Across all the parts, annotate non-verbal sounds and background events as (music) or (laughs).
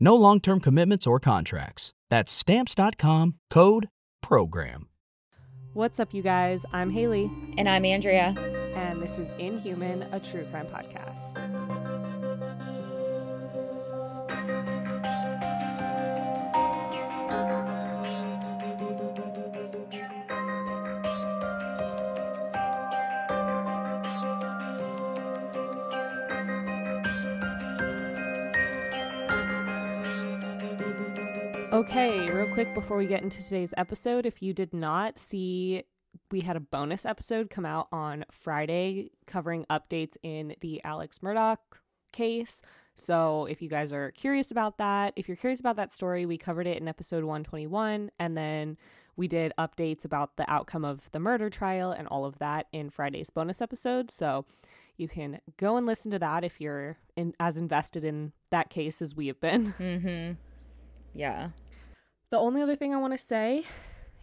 No long term commitments or contracts. That's Stamps.com code PROGRAM. What's up, you guys? I'm Haley. And I'm Andrea. And this is Inhuman, a true crime podcast. Okay, real quick before we get into today's episode, if you did not see, we had a bonus episode come out on Friday covering updates in the Alex Murdaugh case. So if you guys are curious about that, if you're curious about that story, we covered it in episode 121 and then we did updates about the outcome of the murder trial and all of that in Friday's bonus episode. So you can go and listen to that if you're in, as invested in that case as we have been. Mm-hmm. Yeah. The only other thing I want to say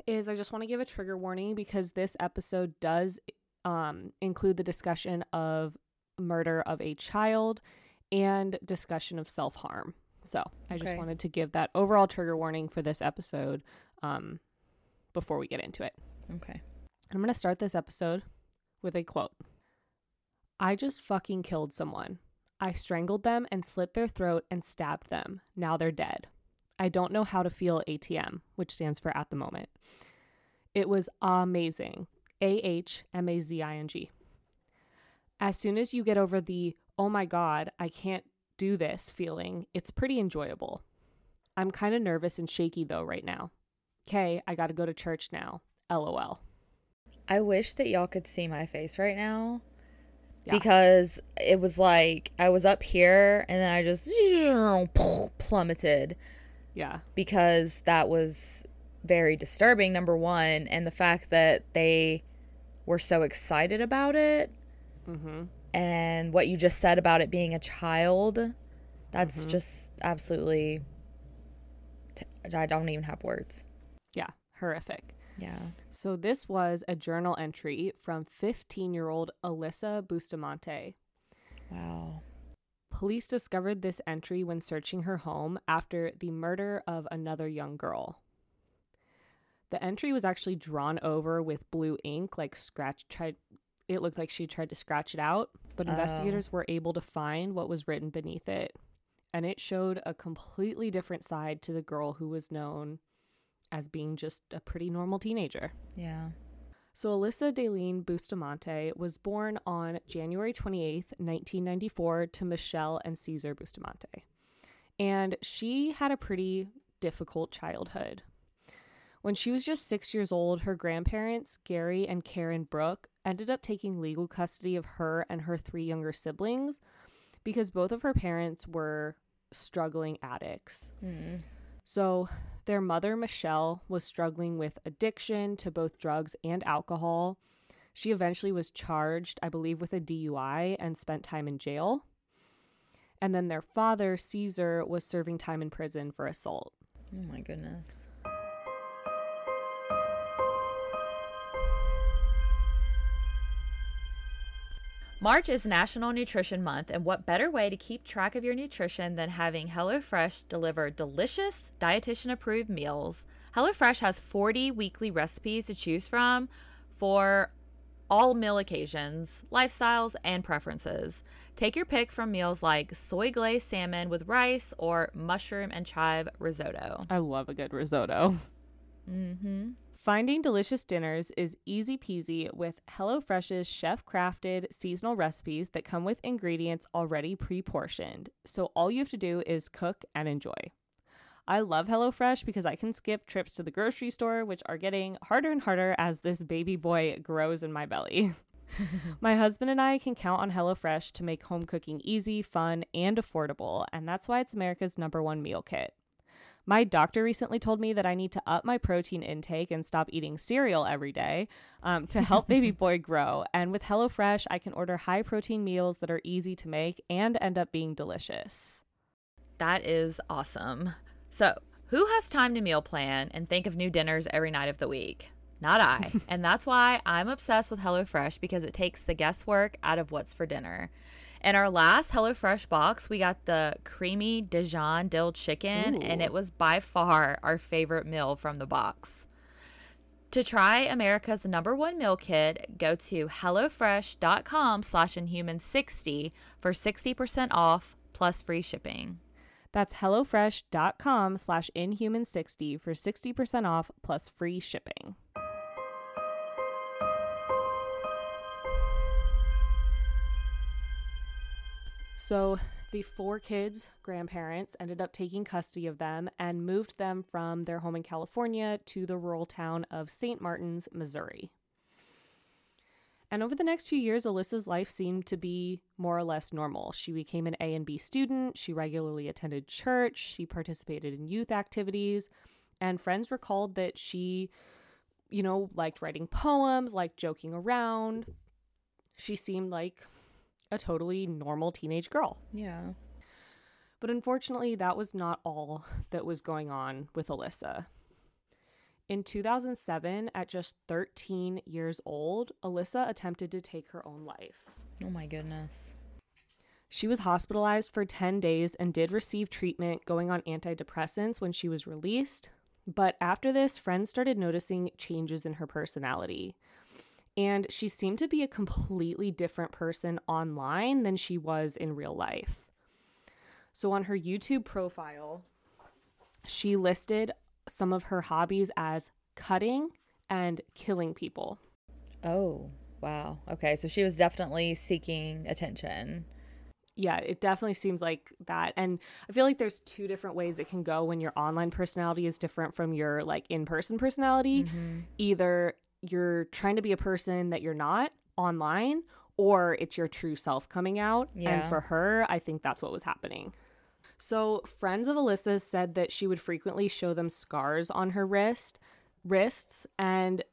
is I just want to give a trigger warning because this episode does um, include the discussion of murder of a child and discussion of self harm. So I just Okay. wanted to give that overall trigger warning for this episode um, before we get into it. Okay. I'm going to start this episode with a quote I just fucking killed someone. I strangled them and slit their throat and stabbed them. Now they're dead. I don't know how to feel ATM, which stands for at the moment. It was amazing. A H M A Z I N G. As soon as you get over the, oh my God, I can't do this feeling, it's pretty enjoyable. I'm kind of nervous and shaky though right now. Okay, I gotta go to church now. LOL. I wish that y'all could see my face right now. Yeah. Because it was like I was up here and then I just (laughs) plummeted Yeah. because that was very disturbing, number one. And the fact that they were so excited about it Mm-hmm. and what you just said about it being a child, that's Mhm. just absolutely. T- I don't even have words. Yeah. Horrific. Yeah. So this was a journal entry from 15-year-old Alyssa Bustamante. Wow. Police discovered this entry when searching her home after the murder of another young girl. The entry was actually drawn over with blue ink, like scratch tried it looked like she tried to scratch it out, but Oh. investigators were able to find what was written beneath it. And it showed a completely different side to the girl who was known as being just a pretty normal teenager. Yeah. So, Alyssa Daleen Bustamante was born on January 28th, 1994, to Michelle and Caesar Bustamante. And she had a pretty difficult childhood. When she was just six years old, her grandparents, Gary and Karen Brooke, ended up taking legal custody of her and her three younger siblings because both of her parents were struggling addicts. Mm. So, their mother, Michelle, was struggling with addiction to both drugs and alcohol. She eventually was charged, I believe, with a DUI and spent time in jail. And then their father, Caesar, was serving time in prison for assault. Oh my goodness. March is National Nutrition Month, and what better way to keep track of your nutrition than having HelloFresh deliver delicious, dietitian approved meals? HelloFresh has 40 weekly recipes to choose from for all meal occasions, lifestyles, and preferences. Take your pick from meals like soy glazed salmon with rice or mushroom and chive risotto. I love a good risotto. Mm-hmm. Finding delicious dinners is easy peasy with HelloFresh's chef crafted seasonal recipes that come with ingredients already pre portioned. So all you have to do is cook and enjoy. I love HelloFresh because I can skip trips to the grocery store, which are getting harder and harder as this baby boy grows in my belly. (laughs) my husband and I can count on HelloFresh to make home cooking easy, fun, and affordable, and that's why it's America's number one meal kit. My doctor recently told me that I need to up my protein intake and stop eating cereal every day um, to help baby (laughs) boy grow. And with HelloFresh, I can order high protein meals that are easy to make and end up being delicious. That is awesome. So, who has time to meal plan and think of new dinners every night of the week? Not I. (laughs) and that's why I'm obsessed with HelloFresh because it takes the guesswork out of what's for dinner. In our last HelloFresh box, we got the creamy Dijon dill chicken, Ooh. and it was by far our favorite meal from the box. To try America's number one meal kit, go to HelloFresh.com slash Inhuman60 for 60% off plus free shipping. That's HelloFresh.com slash Inhuman60 for 60% off plus free shipping. So the four kids' grandparents ended up taking custody of them and moved them from their home in California to the rural town of St. Martins, Missouri. And over the next few years, Alyssa's life seemed to be more or less normal. She became an A and B student, she regularly attended church, she participated in youth activities, and friends recalled that she, you know, liked writing poems, liked joking around. She seemed like a totally normal teenage girl. Yeah. But unfortunately, that was not all that was going on with Alyssa. In 2007, at just 13 years old, Alyssa attempted to take her own life. Oh my goodness. She was hospitalized for 10 days and did receive treatment going on antidepressants when she was released. But after this, friends started noticing changes in her personality and she seemed to be a completely different person online than she was in real life. So on her YouTube profile, she listed some of her hobbies as cutting and killing people. Oh, wow. Okay, so she was definitely seeking attention. Yeah, it definitely seems like that. And I feel like there's two different ways it can go when your online personality is different from your like in-person personality. Mm-hmm. Either you're trying to be a person that you're not online or it's your true self coming out. Yeah. And for her, I think that's what was happening. So, friends of Alyssa said that she would frequently show them scars on her wrist, wrists, and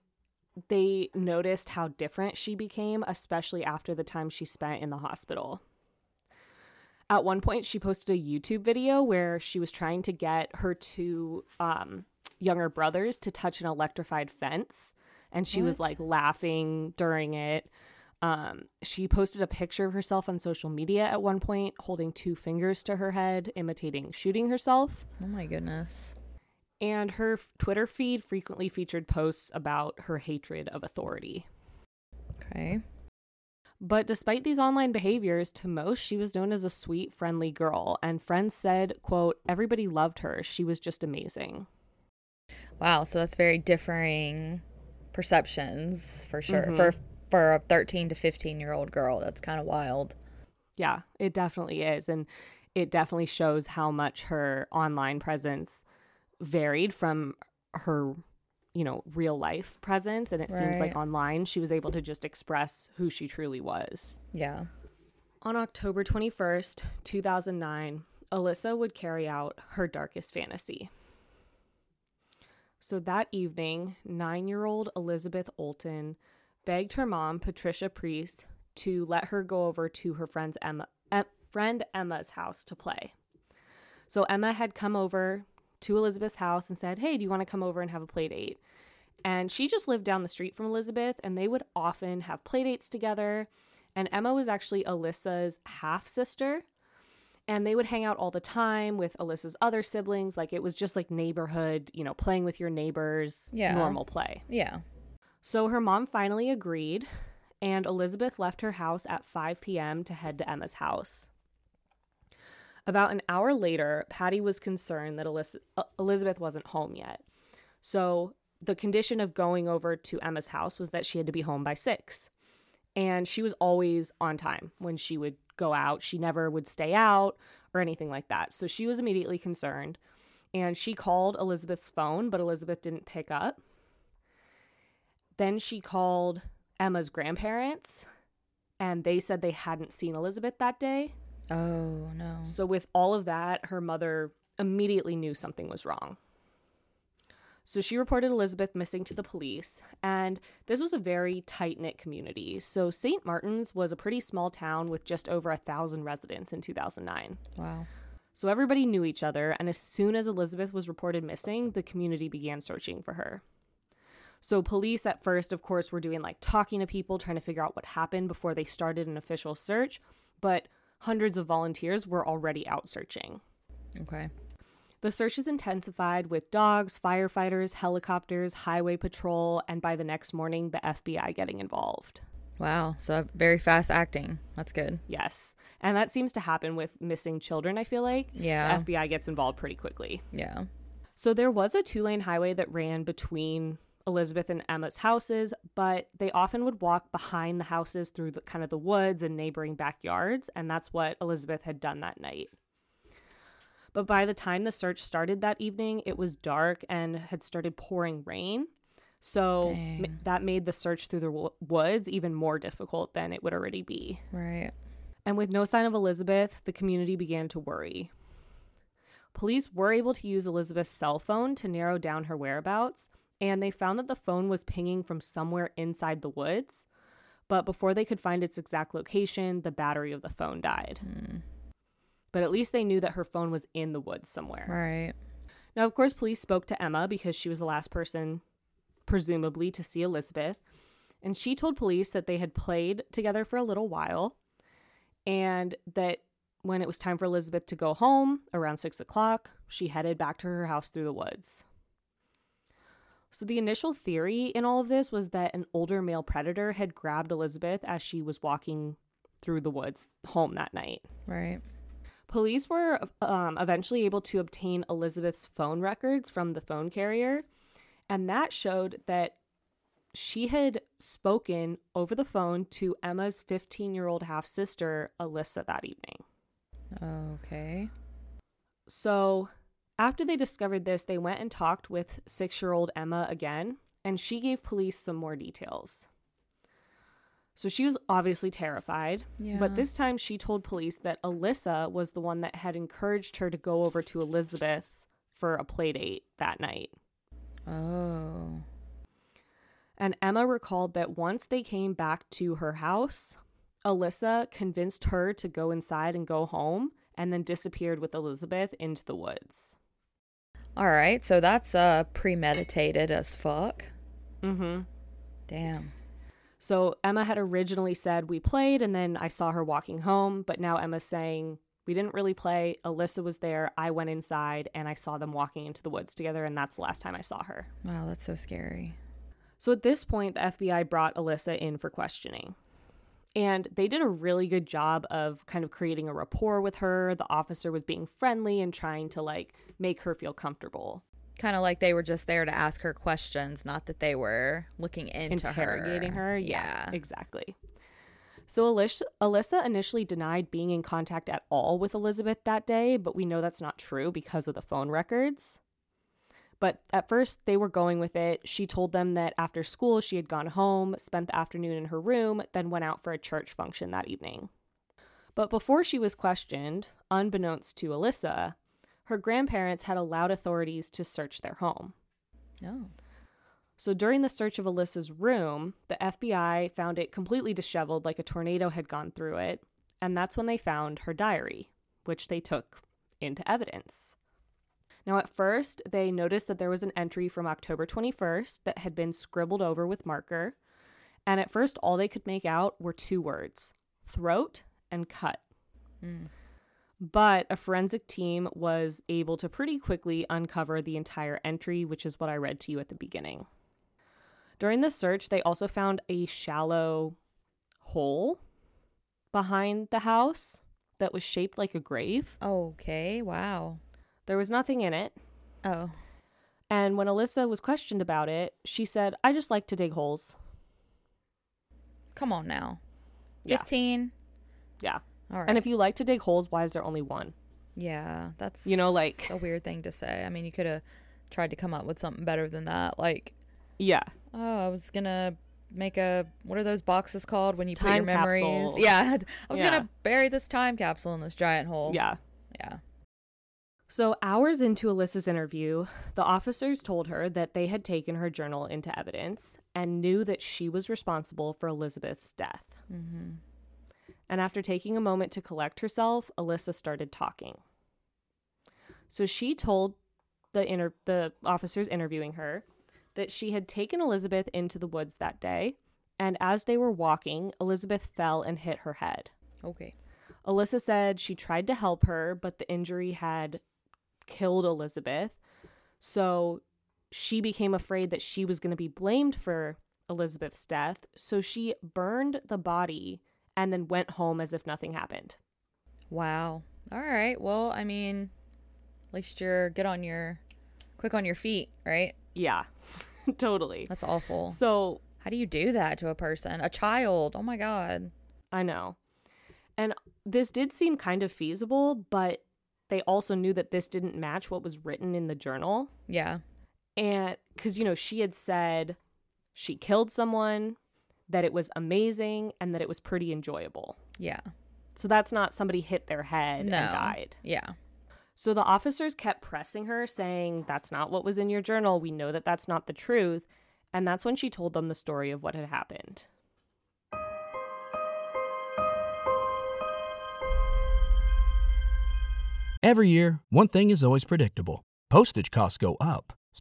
they noticed how different she became, especially after the time she spent in the hospital. At one point, she posted a YouTube video where she was trying to get her two um, younger brothers to touch an electrified fence and she what? was like laughing during it. Um, she posted a picture of herself on social media at one point, holding two fingers to her head, imitating shooting herself. Oh my goodness. And her Twitter feed frequently featured posts about her hatred of authority. Okay. But despite these online behaviors, to most she was known as a sweet, friendly girl, and friends said, quote, everybody loved her. She was just amazing. Wow, so that's very differing perceptions for sure. Mm-hmm. for for a 13 to 15 year old girl that's kind of wild. Yeah it definitely is and it definitely shows how much her online presence varied from her you know real life presence and it right. seems like online she was able to just express who she truly was. Yeah. On october 21st 2009 alyssa would carry out her darkest fantasy so that evening, nine year old Elizabeth Olten begged her mom, Patricia Priest, to let her go over to her friend's Emma, em, friend Emma's house to play. So Emma had come over to Elizabeth's house and said, Hey, do you want to come over and have a play date? And she just lived down the street from Elizabeth, and they would often have play dates together. And Emma was actually Alyssa's half sister and they would hang out all the time with Alyssa's other siblings. Like it was just like neighborhood, you know, playing with your neighbors, yeah. normal play. Yeah. So her mom finally agreed, and Elizabeth left her house at 5 p.m. to head to Emma's house. About an hour later, Patty was concerned that uh, Elizabeth wasn't home yet. So the condition of going over to Emma's house was that she had to be home by six. And she was always on time when she would go out. She never would stay out or anything like that. So she was immediately concerned. And she called Elizabeth's phone, but Elizabeth didn't pick up. Then she called Emma's grandparents, and they said they hadn't seen Elizabeth that day. Oh, no. So, with all of that, her mother immediately knew something was wrong. So, she reported Elizabeth missing to the police, and this was a very tight knit community. So, St. Martin's was a pretty small town with just over a thousand residents in 2009. Wow. So, everybody knew each other, and as soon as Elizabeth was reported missing, the community began searching for her. So, police at first, of course, were doing like talking to people, trying to figure out what happened before they started an official search, but hundreds of volunteers were already out searching. Okay. The search is intensified with dogs, firefighters, helicopters, highway patrol, and by the next morning, the FBI getting involved. Wow. So very fast acting. That's good. Yes. And that seems to happen with missing children, I feel like. Yeah. The FBI gets involved pretty quickly. Yeah. So there was a two lane highway that ran between Elizabeth and Emma's houses, but they often would walk behind the houses through the kind of the woods and neighboring backyards, and that's what Elizabeth had done that night. But by the time the search started that evening, it was dark and had started pouring rain. So m- that made the search through the w- woods even more difficult than it would already be. Right. And with no sign of Elizabeth, the community began to worry. Police were able to use Elizabeth's cell phone to narrow down her whereabouts, and they found that the phone was pinging from somewhere inside the woods. But before they could find its exact location, the battery of the phone died. Hmm. But at least they knew that her phone was in the woods somewhere. Right. Now, of course, police spoke to Emma because she was the last person, presumably, to see Elizabeth. And she told police that they had played together for a little while and that when it was time for Elizabeth to go home around six o'clock, she headed back to her house through the woods. So, the initial theory in all of this was that an older male predator had grabbed Elizabeth as she was walking through the woods home that night. Right. Police were um, eventually able to obtain Elizabeth's phone records from the phone carrier, and that showed that she had spoken over the phone to Emma's 15 year old half sister, Alyssa, that evening. Okay. So, after they discovered this, they went and talked with six year old Emma again, and she gave police some more details. So, she was obviously terrified, Yeah. but this time she told police that Alyssa was the one that had encouraged her to go over to Elizabeth's for a play date that night. Oh. And Emma recalled that once they came back to her house, Alyssa convinced her to go inside and go home and then disappeared with Elizabeth into the woods. All right. So that's uh premeditated as fuck. Mm-hmm. Damn. So Emma had originally said we played and then I saw her walking home, but now Emma's saying we didn't really play. Alyssa was there. I went inside and I saw them walking into the woods together, and that's the last time I saw her. Wow, that's so scary. So at this point, the FBI brought Alyssa in for questioning. And they did a really good job of kind of creating a rapport with her. The officer was being friendly and trying to like make her feel comfortable. Kind of like they were just there to ask her questions, not that they were looking into interrogating her. Yeah. exactly. So Alyssa, Alyssa initially denied being in contact at all with Elizabeth that day, but we know that's not true because of the phone records. But at first, they were going with it. She told them that after school, she had gone home, spent the afternoon in her room, then went out for a church function that evening. But before she was questioned, unbeknownst to Alyssa, her grandparents had allowed authorities to search their home. No. So during the search of Alyssa's room, the FBI found it completely disheveled, like a tornado had gone through it. And that's when they found her diary, which they took into evidence. Now, at first, they noticed that there was an entry from October 21st that had been scribbled over with marker. And at first, all they could make out were two words throat and cut. Mm. But a forensic team was able to pretty quickly uncover the entire entry, which is what I read to you at the beginning. During the search, they also found a shallow hole behind the house that was shaped like a grave. Okay. Wow. There was nothing in it. Oh. And when Alyssa was questioned about it, she said, I just like to dig holes. Come on now. Yeah. 15. Yeah. All right. And if you like to dig holes, why is there only one? yeah, that's You know, like- a weird thing to say. I mean, you could have tried to come up with something better than that. Like, Yeah. oh, I was gonna make a what are those boxes called when you put your memories? capsules. Yeah, (laughs) I was Yeah. gonna bury this time capsule in this giant hole. Yeah. yeah. So, hours into Alyssa's interview, the officers told her that they had taken her journal into evidence and knew that she was responsible for Elizabeth's death. Mm-hmm. And after taking a moment to collect herself, Alyssa started talking. So she told the inter- the officers interviewing her that she had taken Elizabeth into the woods that day, and as they were walking, Elizabeth fell and hit her head. Okay. Alyssa said she tried to help her, but the injury had killed Elizabeth. So she became afraid that she was going to be blamed for Elizabeth's death. So she burned the body and then went home as if nothing happened. Wow. All right. Well, I mean, at least you're good on your, quick on your feet, right? Yeah, (laughs) totally. That's awful. So How do you do that to a person? A child? Oh my god. I know. And this did seem kind of feasible, but they also knew that this didn't match what was written in the journal. Yeah. And because, you know, she had said she killed someone, that it was amazing, and that it was pretty enjoyable. Yeah. So that's not somebody hit their head No. and died. Yeah. So the officers kept pressing her, saying, That's not what was in your journal. We know that that's not the truth. And that's when she told them the story of what had happened. Every year, one thing is always predictable postage costs go up.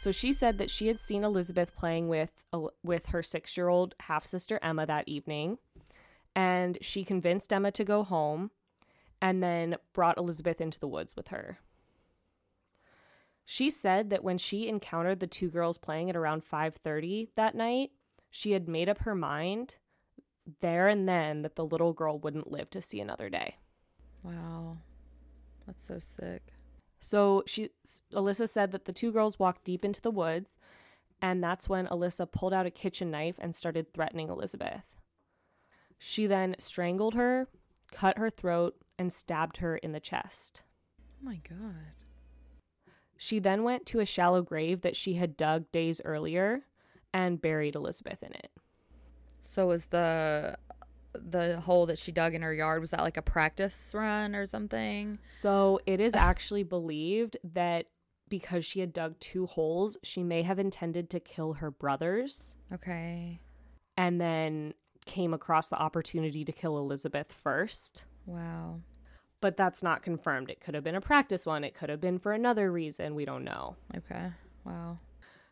So she said that she had seen Elizabeth playing with with her 6-year-old half-sister Emma that evening, and she convinced Emma to go home and then brought Elizabeth into the woods with her. She said that when she encountered the two girls playing at around 5:30 that night, she had made up her mind there and then that the little girl wouldn't live to see another day. Wow. That's so sick. So she Alyssa said that the two girls walked deep into the woods and that's when Alyssa pulled out a kitchen knife and started threatening Elizabeth. She then strangled her, cut her throat, and stabbed her in the chest. Oh my god. She then went to a shallow grave that she had dug days earlier and buried Elizabeth in it. So was the the hole that she dug in her yard was that like a practice run or something? So it is actually believed that because she had dug two holes, she may have intended to kill her brothers Okay. and then came across the opportunity to kill Elizabeth first. Wow. But that's not confirmed. It could have been a practice one, it could have been for another reason. We don't know. Okay. Wow.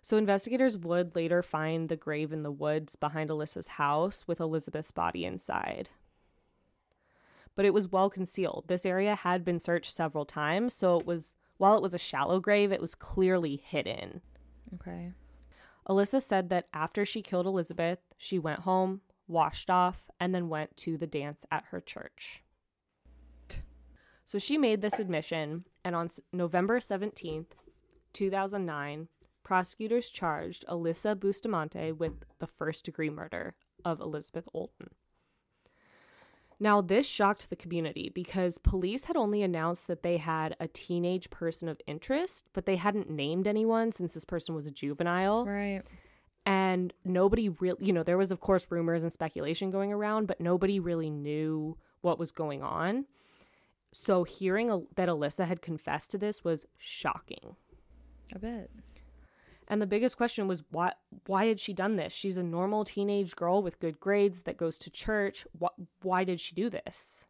So investigators would later find the grave in the woods behind Alyssa's house with Elizabeth's body inside. But it was well concealed. This area had been searched several times, so it was while it was a shallow grave, it was clearly hidden. Okay. Alyssa said that after she killed Elizabeth, she went home, washed off, and then went to the dance at her church. So she made this admission, and on November 17th, 2009, prosecutors charged Alyssa Bustamante with the first degree murder of Elizabeth Olten. Now, this shocked the community because police had only announced that they had a teenage person of interest, but they hadn't named anyone since this person was a juvenile Right. and nobody really you know there was of course rumors and speculation going around but nobody really knew what was going on so hearing a- that alyssa had confessed to this was shocking I bet. And the biggest question was why why had she done this? She's a normal teenage girl with good grades that goes to church. Why, why did she do this?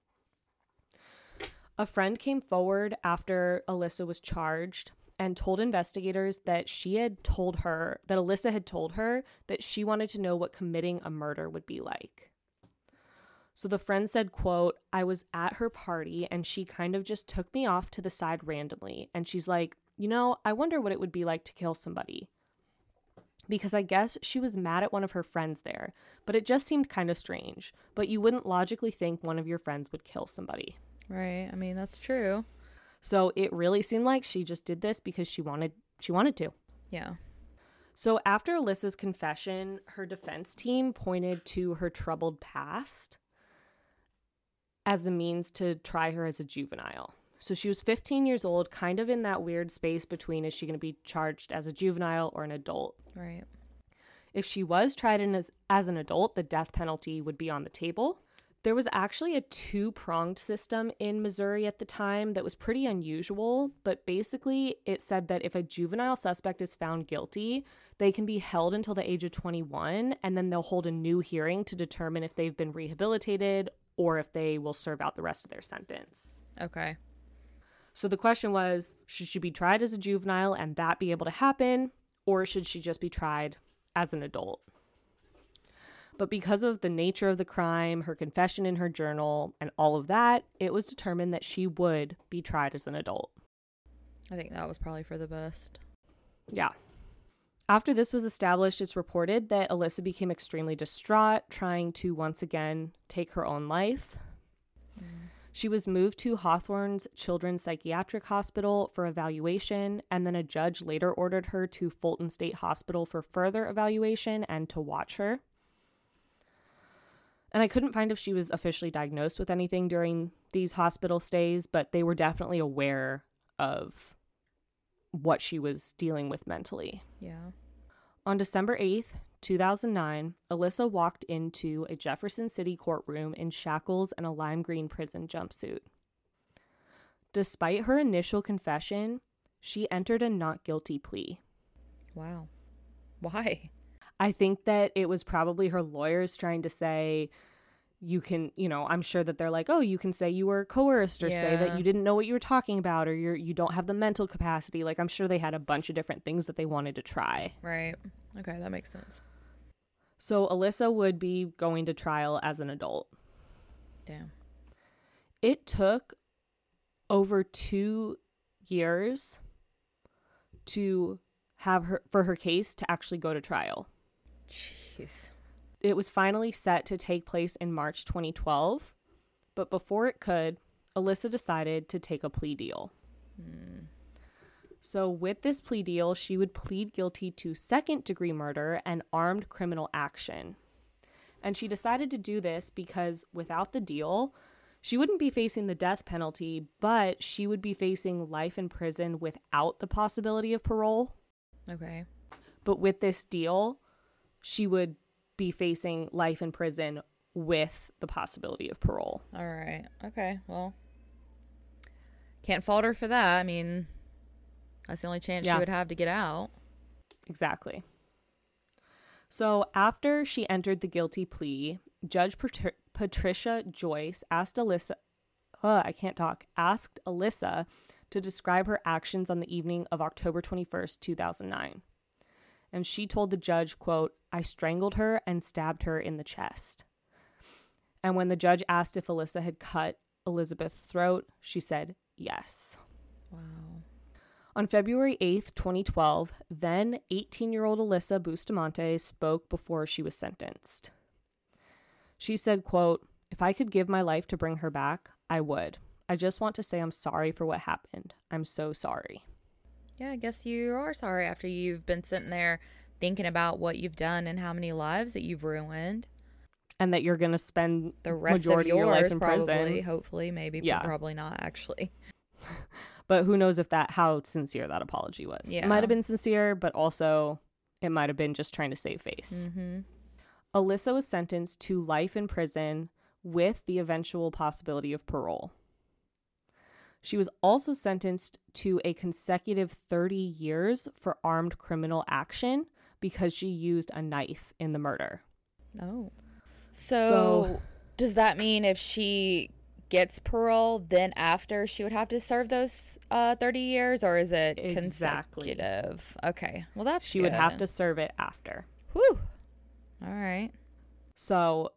A friend came forward after Alyssa was charged and told investigators that she had told her that Alyssa had told her that she wanted to know what committing a murder would be like. So the friend said, quote, I was at her party and she kind of just took me off to the side randomly. And she's like, "You know, I wonder what it would be like to kill somebody." Because I guess she was mad at one of her friends there, but it just seemed kind of strange. But you wouldn't logically think one of your friends would kill somebody. Right. I mean, that's true. So it really seemed like she just did this because she wanted she wanted to. Yeah. So after Alyssa's confession, her defense team pointed to her troubled past as a means to try her as a juvenile. So she was 15 years old, kind of in that weird space between is she going to be charged as a juvenile or an adult? Right. If she was tried in as, as an adult, the death penalty would be on the table. There was actually a two pronged system in Missouri at the time that was pretty unusual, but basically it said that if a juvenile suspect is found guilty, they can be held until the age of 21 and then they'll hold a new hearing to determine if they've been rehabilitated or if they will serve out the rest of their sentence. Okay. So the question was should she be tried as a juvenile and that be able to happen, or should she just be tried as an adult? But because of the nature of the crime, her confession in her journal, and all of that, it was determined that she would be tried as an adult. I think that was probably for the best. Yeah. After this was established, it's reported that Alyssa became extremely distraught, trying to once again take her own life. She was moved to Hawthorn's Children's Psychiatric Hospital for evaluation, and then a judge later ordered her to Fulton State Hospital for further evaluation and to watch her. And I couldn't find if she was officially diagnosed with anything during these hospital stays, but they were definitely aware of what she was dealing with mentally. Yeah. On December 8th, 2009, Alyssa walked into a Jefferson City courtroom in shackles and a lime green prison jumpsuit. Despite her initial confession, she entered a not guilty plea. Wow. Why? I think that it was probably her lawyers trying to say, you can, you know, I'm sure that they're like, oh, you can say you were coerced or say that you didn't know what you were talking about or you're you don't have the mental capacity. Like I'm sure they had a bunch of different things that they wanted to try. Right. Okay, that makes sense. So Alyssa would be going to trial as an adult. Damn. It took over 2 years to have her for her case to actually go to trial. Jeez. It was finally set to take place in March 2012, but before it could, Alyssa decided to take a plea deal. So, with this plea deal, she would plead guilty to second degree murder and armed criminal action. And she decided to do this because without the deal, she wouldn't be facing the death penalty, but she would be facing life in prison without the possibility of parole. Okay. But with this deal, she would be facing life in prison with the possibility of parole. All right. Okay. Well, can't fault her for that. I mean, that's the only chance Yeah. she would have to get out. Exactly. So after she entered the guilty plea, Judge Patri- Patricia Joyce asked Alyssa, uh, I can't talk, asked Alyssa to describe her actions on the evening of October 21st, 2009. And she told the judge, quote, I strangled her and stabbed her in the chest. And when the judge asked if Alyssa had cut Elizabeth's throat, she said yes. Wow. On February 8th, 2012, then 18 year old Alyssa Bustamante spoke before she was sentenced. She said, quote, If I could give my life to bring her back, I would. I just want to say I'm sorry for what happened. I'm so sorry. Yeah, I guess you are sorry after you've been sitting there thinking about what you've done and how many lives that you've ruined. And that you're going to spend The rest majority of of your life in probably, prison. hopefully, maybe, Yeah. but probably not actually. (laughs) But who knows if that, how sincere that apology was. It might have been sincere, but also it might have been just trying to save face. Mm-hmm. Alyssa was sentenced to life in prison with the eventual possibility of parole. She was also sentenced to a consecutive 30 years for armed criminal action because she used a knife in the murder. Oh. So, So- does that mean if she gets parole, then after she would have to serve those uh, 30 years, or is it Exactly. consecutive? Okay. Well, that's She would have to serve it after. Whew. All right. So,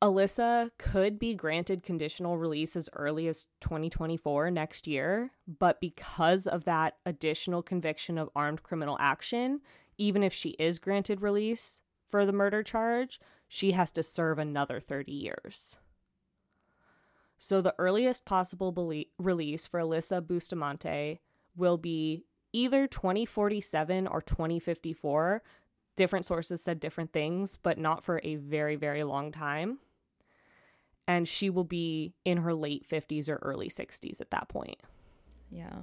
Alyssa could be granted conditional release as early as 2024 next year, but because of that additional conviction of armed criminal action, even if she is granted release for the murder charge, she has to serve another 30 years. So, the earliest possible release for Alyssa Bustamante will be either 2047 or 2054 different sources said different things, but not for a very, very long time. And she will be in her late 50s or early 60s at that point. Yeah.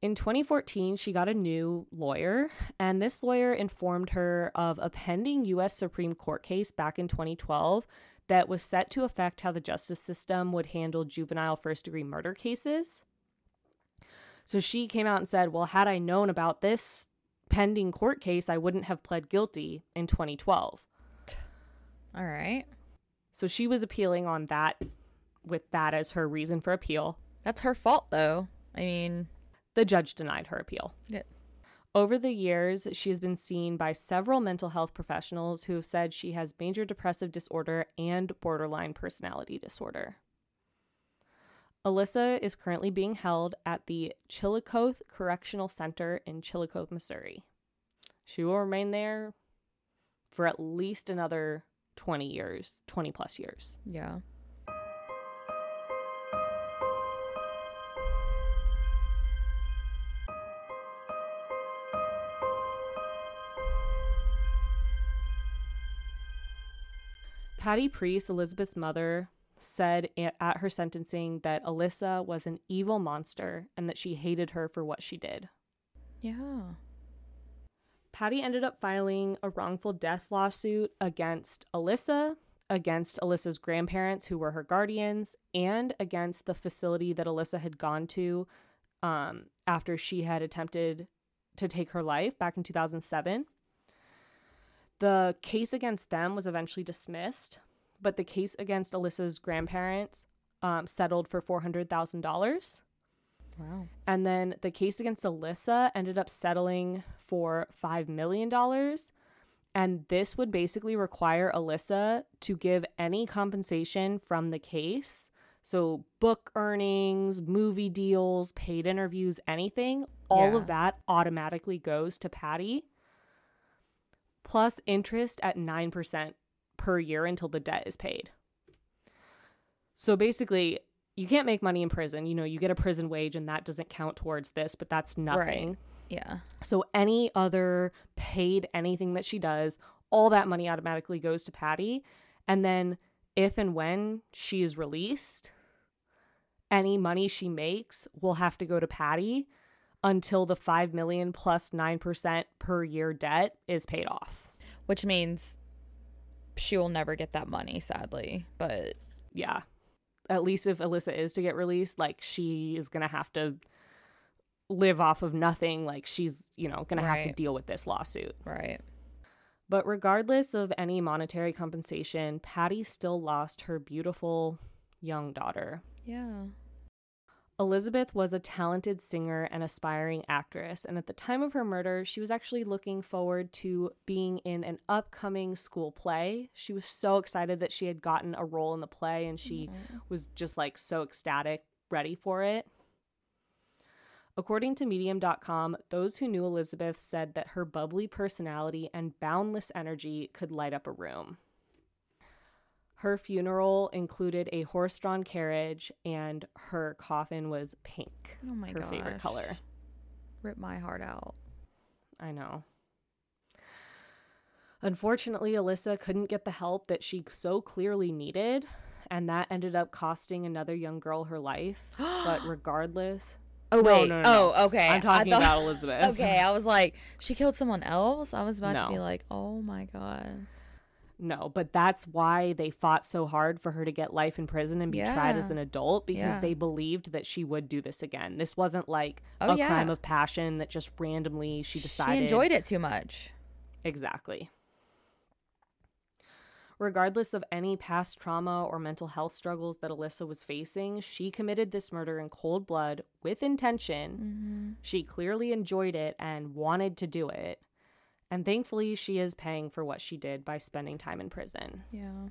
In 2014, she got a new lawyer, and this lawyer informed her of a pending US Supreme Court case back in 2012 that was set to affect how the justice system would handle juvenile first degree murder cases. So she came out and said, Well, had I known about this pending court case, I wouldn't have pled guilty in 2012. All right. So she was appealing on that with that as her reason for appeal. That's her fault, though. I mean, The judge denied her appeal. Good. Over the years, she has been seen by several mental health professionals who have said she has major depressive disorder and borderline personality disorder. Alyssa is currently being held at the Chillicothe Correctional Center in Chillicothe, Missouri. She will remain there for at least another 20 years, 20 plus years. yeah. Patty Priest, Elizabeth's mother, said at her sentencing that Alyssa was an evil monster and that she hated her for what she did. Yeah. Patty ended up filing a wrongful death lawsuit against Alyssa, against Alyssa's grandparents, who were her guardians, and against the facility that Alyssa had gone to um, after she had attempted to take her life back in 2007. The case against them was eventually dismissed, but the case against Alyssa's grandparents um, settled for $400,000. Wow. And then the case against Alyssa ended up settling for $5 million. And this would basically require Alyssa to give any compensation from the case. So, book earnings, movie deals, paid interviews, anything, all Yeah. of that automatically goes to Patty, plus interest at 9% per year until the debt is paid. So basically, you can't make money in prison. You know, you get a prison wage and that doesn't count towards this, but that's nothing. Yeah. So any other paid anything that she does, all that money automatically goes to Patty. And then if and when she is released, any money she makes will have to go to Patty until the 5 million plus 9% per year debt is paid off. Which means she will never get that money, sadly. But Yeah. At least if Alyssa is to get released, like she is going to have to live off of nothing. Like she's, you know, going to have to deal with this lawsuit. right. But regardless of any monetary compensation, Patty still lost her beautiful young daughter. Yeah. Elizabeth was a talented singer and aspiring actress, and at the time of her murder, she was actually looking forward to being in an upcoming school play. She was so excited that she had gotten a role in the play, and she mm-hmm. was just like so ecstatic, ready for it. According to Medium.com, those who knew Elizabeth said that her bubbly personality and boundless energy could light up a room. Her funeral included a horse drawn carriage, and her coffin was pink. Oh my her favorite color. Rip my heart out. I know. Unfortunately, Alyssa couldn't get the help that she so clearly needed, and that ended up costing another young girl her life. (gasps) but regardless, Oh No, wait. no, no. Oh, okay. I'm talking thought- about Elizabeth. (laughs) Okay, I was like, she killed someone else. I was about to be like, oh my god. No, but that's why they fought so hard for her to get life in prison and be tried as an adult because Yeah. they believed that she would do this again. This wasn't like Oh, a yeah. crime of passion that just randomly she decided. She enjoyed it too much. Exactly. Regardless of any past trauma or mental health struggles that Alyssa was facing, she committed this murder in cold blood with intention. Mm-hmm. She clearly enjoyed it and wanted to do it. And thankfully, she is paying for what she did by spending time in prison. Yeah.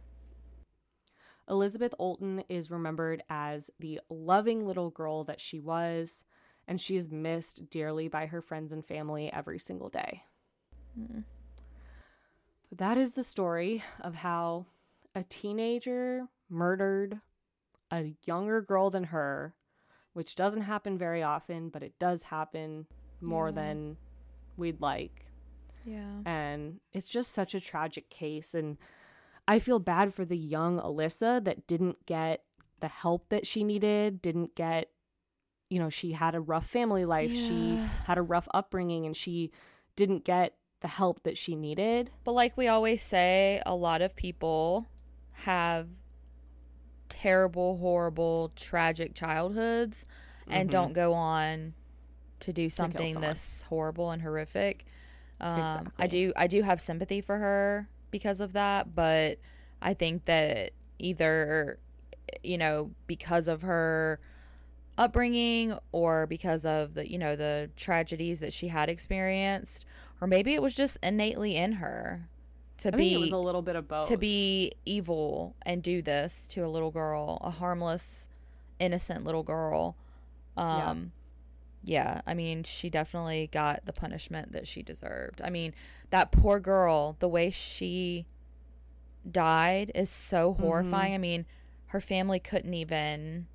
Elizabeth Olten is remembered as the loving little girl that she was, and she is missed dearly by her friends and family every single day. Mm. That is the story of how a teenager murdered a younger girl than her, which doesn't happen very often, but it does happen more Yeah. than we'd like. Yeah. And it's just such a tragic case. And I feel bad for the young Alyssa that didn't get the help that she needed, didn't get, you know, she had a rough family life, she had a rough upbringing, and she didn't get the help that she needed. But like we always say, a lot of people have terrible, horrible, tragic childhoods and Mhm. don't go on to do something someone. this horrible and horrific. Um, I do I do have sympathy for her because of that, but I think that either you know because of her upbringing or because of the you know the tragedies that she had experienced or maybe it was just innately in her to I be it was a little bit of both. to be evil and do this to a little girl, a harmless, innocent little girl. Yeah. Um yeah, I mean, she definitely got the punishment that she deserved. I mean, that poor girl, the way she died is so Mm-hmm. horrifying. I mean, her family couldn't even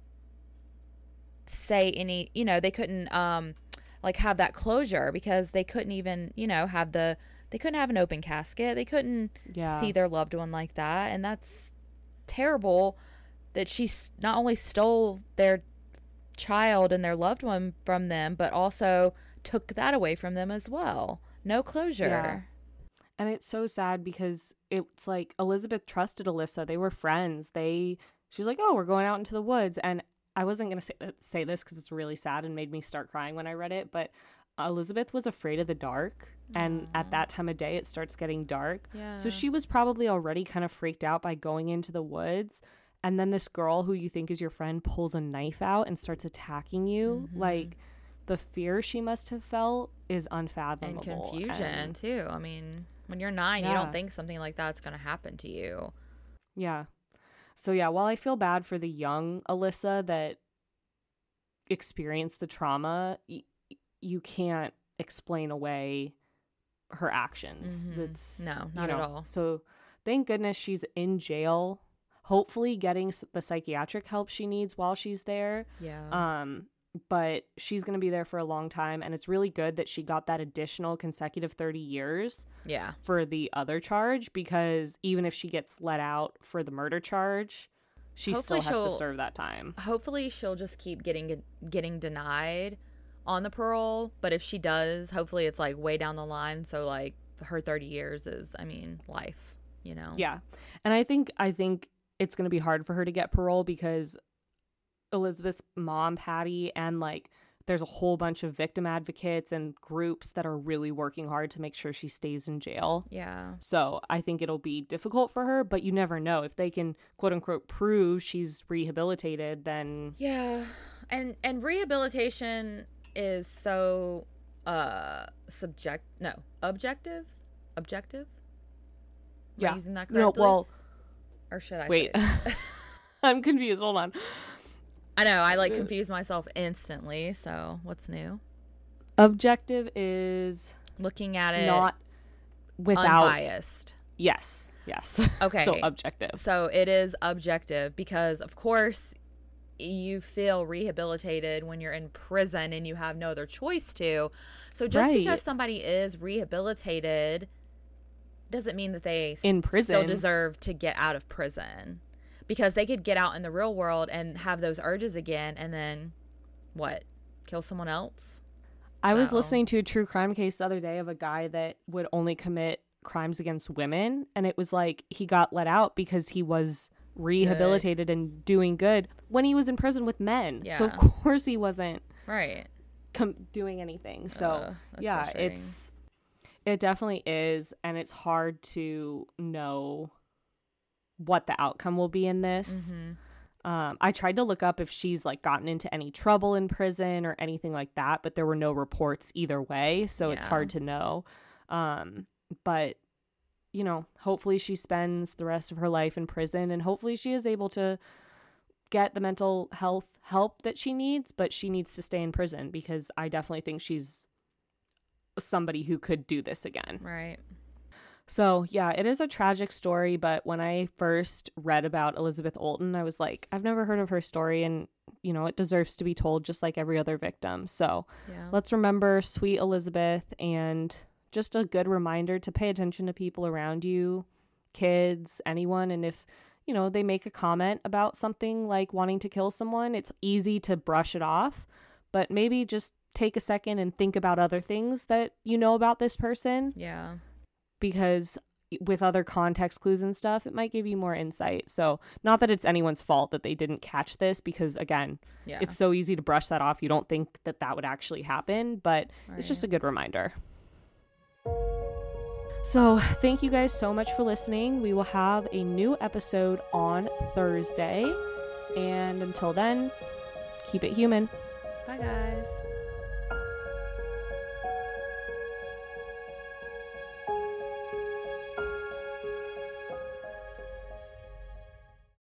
say any, you know, they couldn't um like have that closure because they couldn't even, you know, have the they couldn't have an open casket. They couldn't yeah. see their loved one like that and that's terrible that she not only stole their child and their loved one from them but also took that away from them as well no closure And it's so sad because it's like Elizabeth trusted Alyssa. They were friends. They she's like, "Oh, we're going out into the woods." And I wasn't going to say say this cuz it's really sad and made me start crying when I read it, but Elizabeth was afraid of the dark, and at that time of day it starts getting dark. yeah So she was probably already kind of freaked out by going into the woods. And then this girl who you think is your friend pulls a knife out and starts attacking you. Mhm. Like the fear she must have felt is unfathomable and confusion and- too i mean when you're nine you don't think something like that's going to happen to you Yeah. So yeah, while I feel bad for the young Alyssa that experienced the trauma, y- you can't explain away her actions. Mhm. It's no you not at all So thank goodness she's in jail, hopefully getting the psychiatric help she needs while she's there. yeah Um but she's going to be there for a long time and it's really good that she got that additional consecutive 30 years yeah for the other charge because even if she gets let out for the murder charge, she Hopefully still has to serve that time. hopefully she'll just keep getting getting denied on the parole but if she does hopefully it's like way down the line so like her 30 years is i mean life you know Yeah. And I think I think it's going to be hard for her to get parole because Elizabeth's mom, Patty, and like there's a whole bunch of victim advocates and groups that are really working hard to make sure she stays in jail. yeah So I think it'll be difficult for her, but you never know. If they can quote unquote prove she's rehabilitated, then yeah and and rehabilitation is so uh subject no objective objective Am Yeah. using that no, correctly? well, or should i wait. say (laughs) I'm confused. Hold on. i know i like confuse myself instantly so what's new Objective is looking at it not without unbiased yes yes (laughs) Okay. so objective So it is objective because, of course, you feel rehabilitated when you're in prison and you have no other choice to. So just Right. because somebody is rehabilitated doesn't mean that they In still prison. deserve to get out of prison because they could get out in the real world and have those urges again and then what? Kill someone else? i was listening to a true crime case the other day of a guy that would only commit crimes against women and it was like he got let out because he was rehabilitated and doing good when he was in prison with men so of course he wasn't Right. com- doing anything so that's yeah it's it definitely is and it's hard to know what the outcome will be in this. Um, I tried to look up if she's like gotten into any trouble in prison or anything like that, but there were no reports either way, so it's hard to know. Um, but you know, hopefully she spends the rest of her life in prison and hopefully she is able to get the mental health help that she needs, but she needs to stay in prison because I definitely think she's somebody who could do this again. Right. So, yeah, it is a tragic story, but when I first read about Elizabeth Olten, I was like, I've never heard of her story and, you know, it deserves to be told just like every other victim. So, Yeah. let's remember sweet Elizabeth and just a good reminder to pay attention to people around you, kids, anyone. And if, you know, they make a comment about something like wanting to kill someone, it's easy to brush it off, but maybe just take a second and think about other things that you know about this person Yeah. because with other context clues and stuff, it might give you more insight. So, not that it's anyone's fault that they didn't catch this because, again, Yeah. it's so easy to brush that off. You don't think that that would actually happen, but it's just a good reminder. So, thank you guys so much for listening. We will have a new episode on Thursday. And until then, keep it human. Bye, guys.